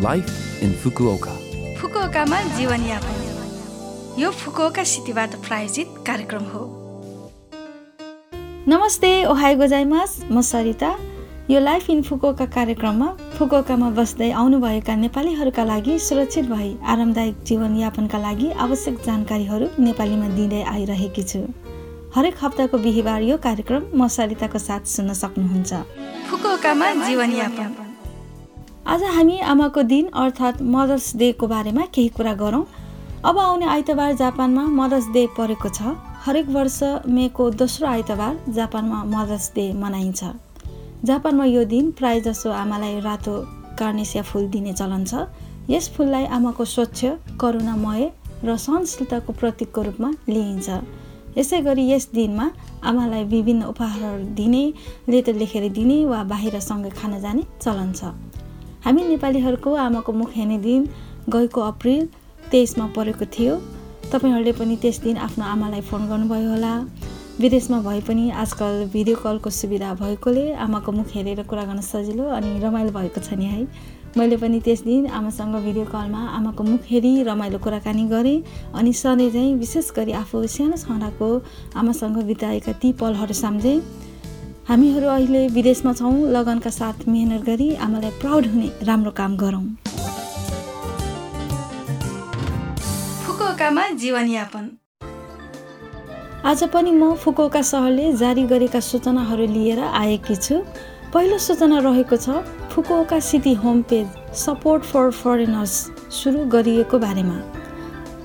Life in Fukuoka फुकुओकामा जीवनयापन यो Fukuoka सिटीबाट प्रायोजित कार्यक्रम हो नमस्ते ओहाई गोजाइमास म सरिता यो लाइफ इन फुकुओका कार्यक्रममा फुकुओकामा बस्दै आउनुभएका नेपालीहरूका लागि सुरक्षित भई आरामदायक जीवनयापनका लागि आवश्यक जानकारीहरू नेपालीमा दिँदै आइरहेकी छु हरेक हप्ताको बिहिबार यो कार्यक्रम म सरिताको साथ सुन्न सक्नुहुन्छ फुकुओकामा जीवनयापन आज हामी आमाको दिन अर्थात् मदर्स डेको बारेमा केही कुरा गरौँ। अब आउने आइतबार जापानमा मदर्स डे परेको छ। हरेक वर्ष मेको दोस्रो आइतबार जापानमा मदर्स डे मनाइन्छ। जापानमा यो दिन प्राय जसो आमालाई रातो कार्नेसिया फुल दिने चलन छ। यस फुललाई आमाको स्वच्छ करुणामय र सहनशीलताको प्रतीकको रूपमा लिइन्छ। यसै गरी यस दिनमा आमालाई विभिन्न उपहारहरू दिने लेटर लेखेर दिने वा बाहिरसँगै खान जाने चलन छ। हामी नेपालीहरूको आमाको मुख हेर्ने दिन गएको अप्रिल तेइसमा परेको थियो। तपाईँहरूले पनि त्यस दिन आफ्नो आमालाई फोन गर्नुभयो होला। विदेशमा भए पनि आजकल भिडियो कलको सुविधा भएकोले आमाको मुख हेरेर कुरा गर्न सजिलो अनि रमाइलो भएको छ नि है। मैले पनि त्यस दिन आमासँग भिडियो कलमा आमाको मुख हेरी रमाइलो कुराकानी गरेँ अनि सधैँ चाहिँ विशेष गरी आफू सानो छँडाको आमासँग बिताएका ती पलहरू सम्झेँ। हामीहरू अहिले विदेशमा छौँ लगनका साथ मेहनत गरी आमालाई प्राउड हुने राम्रो काम गरौँ। फुकुकामा जीवनयापन। आज पनि म फुकुका सहरले जारी गरेका सूचनाहरू लिएर आएकी छु। पहिलो सूचना रहेको छ Fukuoka city home page support for foreigners सुरु गरिएको बारेमा।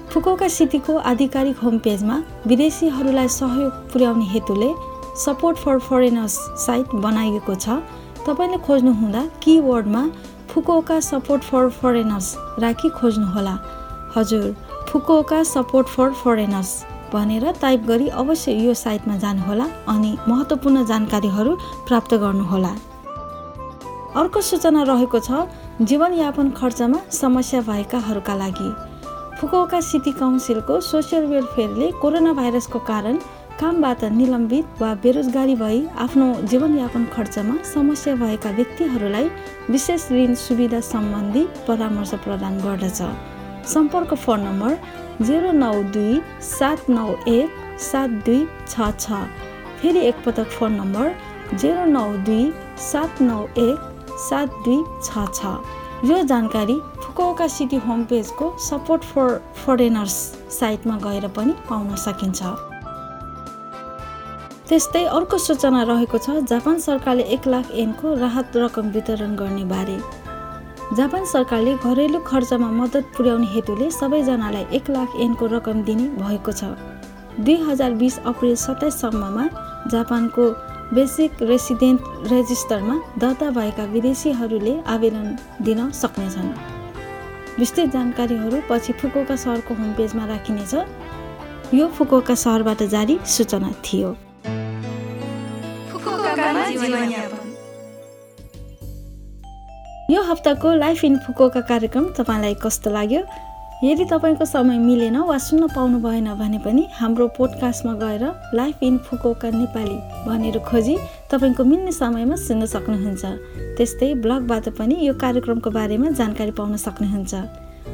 फुकुका सिटीको आधिकारिक होम पेजमा विदेशीहरूलाई सहयोग पुर्याउने हेतुले सपोर्ट फर फरेनर्स साइट बनाइएको छ। तपाईँले खोज्नुहुँदा किवर्डमा फुकोका सपोर्ट फर फरेनर्स राखी खोज्नुहोला। हजुर फुकोका सपोर्ट फर फरेनर्स भनेर टाइप गरी अवश्य यो साइटमा जानुहोला अनि महत्त्वपूर्ण जानकारीहरू प्राप्त गर्नुहोला। अर्को सूचना रहेको छ जीवनयापन खर्चमा समस्या भएकाहरूका लागि। फुकोका सिटी काउन्सिलको सोसियल वेलफेयरले कोरोना भाइरसको कारण कामबाट निलम्बित वा बेरोजगारी भई आफ्नो जीवनयापन खर्चमा समस्या भएका व्यक्तिहरूलाई विशेष ऋण सुविधा सम्बन्धी परामर्श प्रदान गर्दछ। सम्पर्क फोन नम्बर जेरो नौ दुई सात नौ एक सात दुई छ छ। फेरि एकपटक फोन नम्बर जेरो नौ दुई सात नौ एक सात दुई छ छ। यो जानकारी फुकुका सिटी होम पेजको सपोर्ट फर फरेनर्स साइटमा गएर पनि पाउन सकिन्छ। त्यस्तै अर्को सूचना रहेको छ जापान सरकारले एक लाख एनको राहत रकम वितरण गर्ने बारे। जापान सरकारले घरेलु खर्चमा मद्दत पुर्याउने हेतुले सबैजनालाई एक लाख एनको रकम दिने भएको छ। दुई हजार बिस अप्रिल सत्ताइससम्ममा जापानको बेसिक रेसिडेन्ट रेजिस्टरमा दर्ता भएका विदेशीहरूले आवेदन दिन सक्नेछन्। विस्तृत जानकारीहरू पछि फुकोका सहरको होम पेजमा राखिनेछ। यो फुकोका सहरबाट जारी सूचना थियो। यो हप्ताको लाइफ इन फुकोका कार्यक्रम तपाईँलाई कस्तो लाग्यो? यदि तपाईँको समय मिलेन वा सुन्न पाउनु भएन भने पनि हाम्रो पोडकास्टमा गएर लाइफ इन फुकोका नेपाली भनेर खोजी तपाईँको मिल्ने समयमा सुन्न सक्नुहुन्छ। त्यस्तै ब्लगबाट पनि यो कार्यक्रमको बारेमा जानकारी पाउन सक्नुहुन्छ।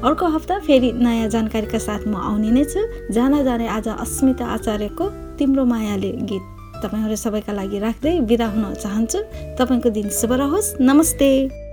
अर्को हप्ता फेरि नयाँ जानकारीका साथ म आउने नै छु। जान जाने आज अस्मिता आचार्यको तिम्रो मायाले गीत। तपाईँहरू सबैका लागि राख्दै बिदा हुन चाहन्छु। तपाईँको दिन शुभ रहोस्। नमस्ते।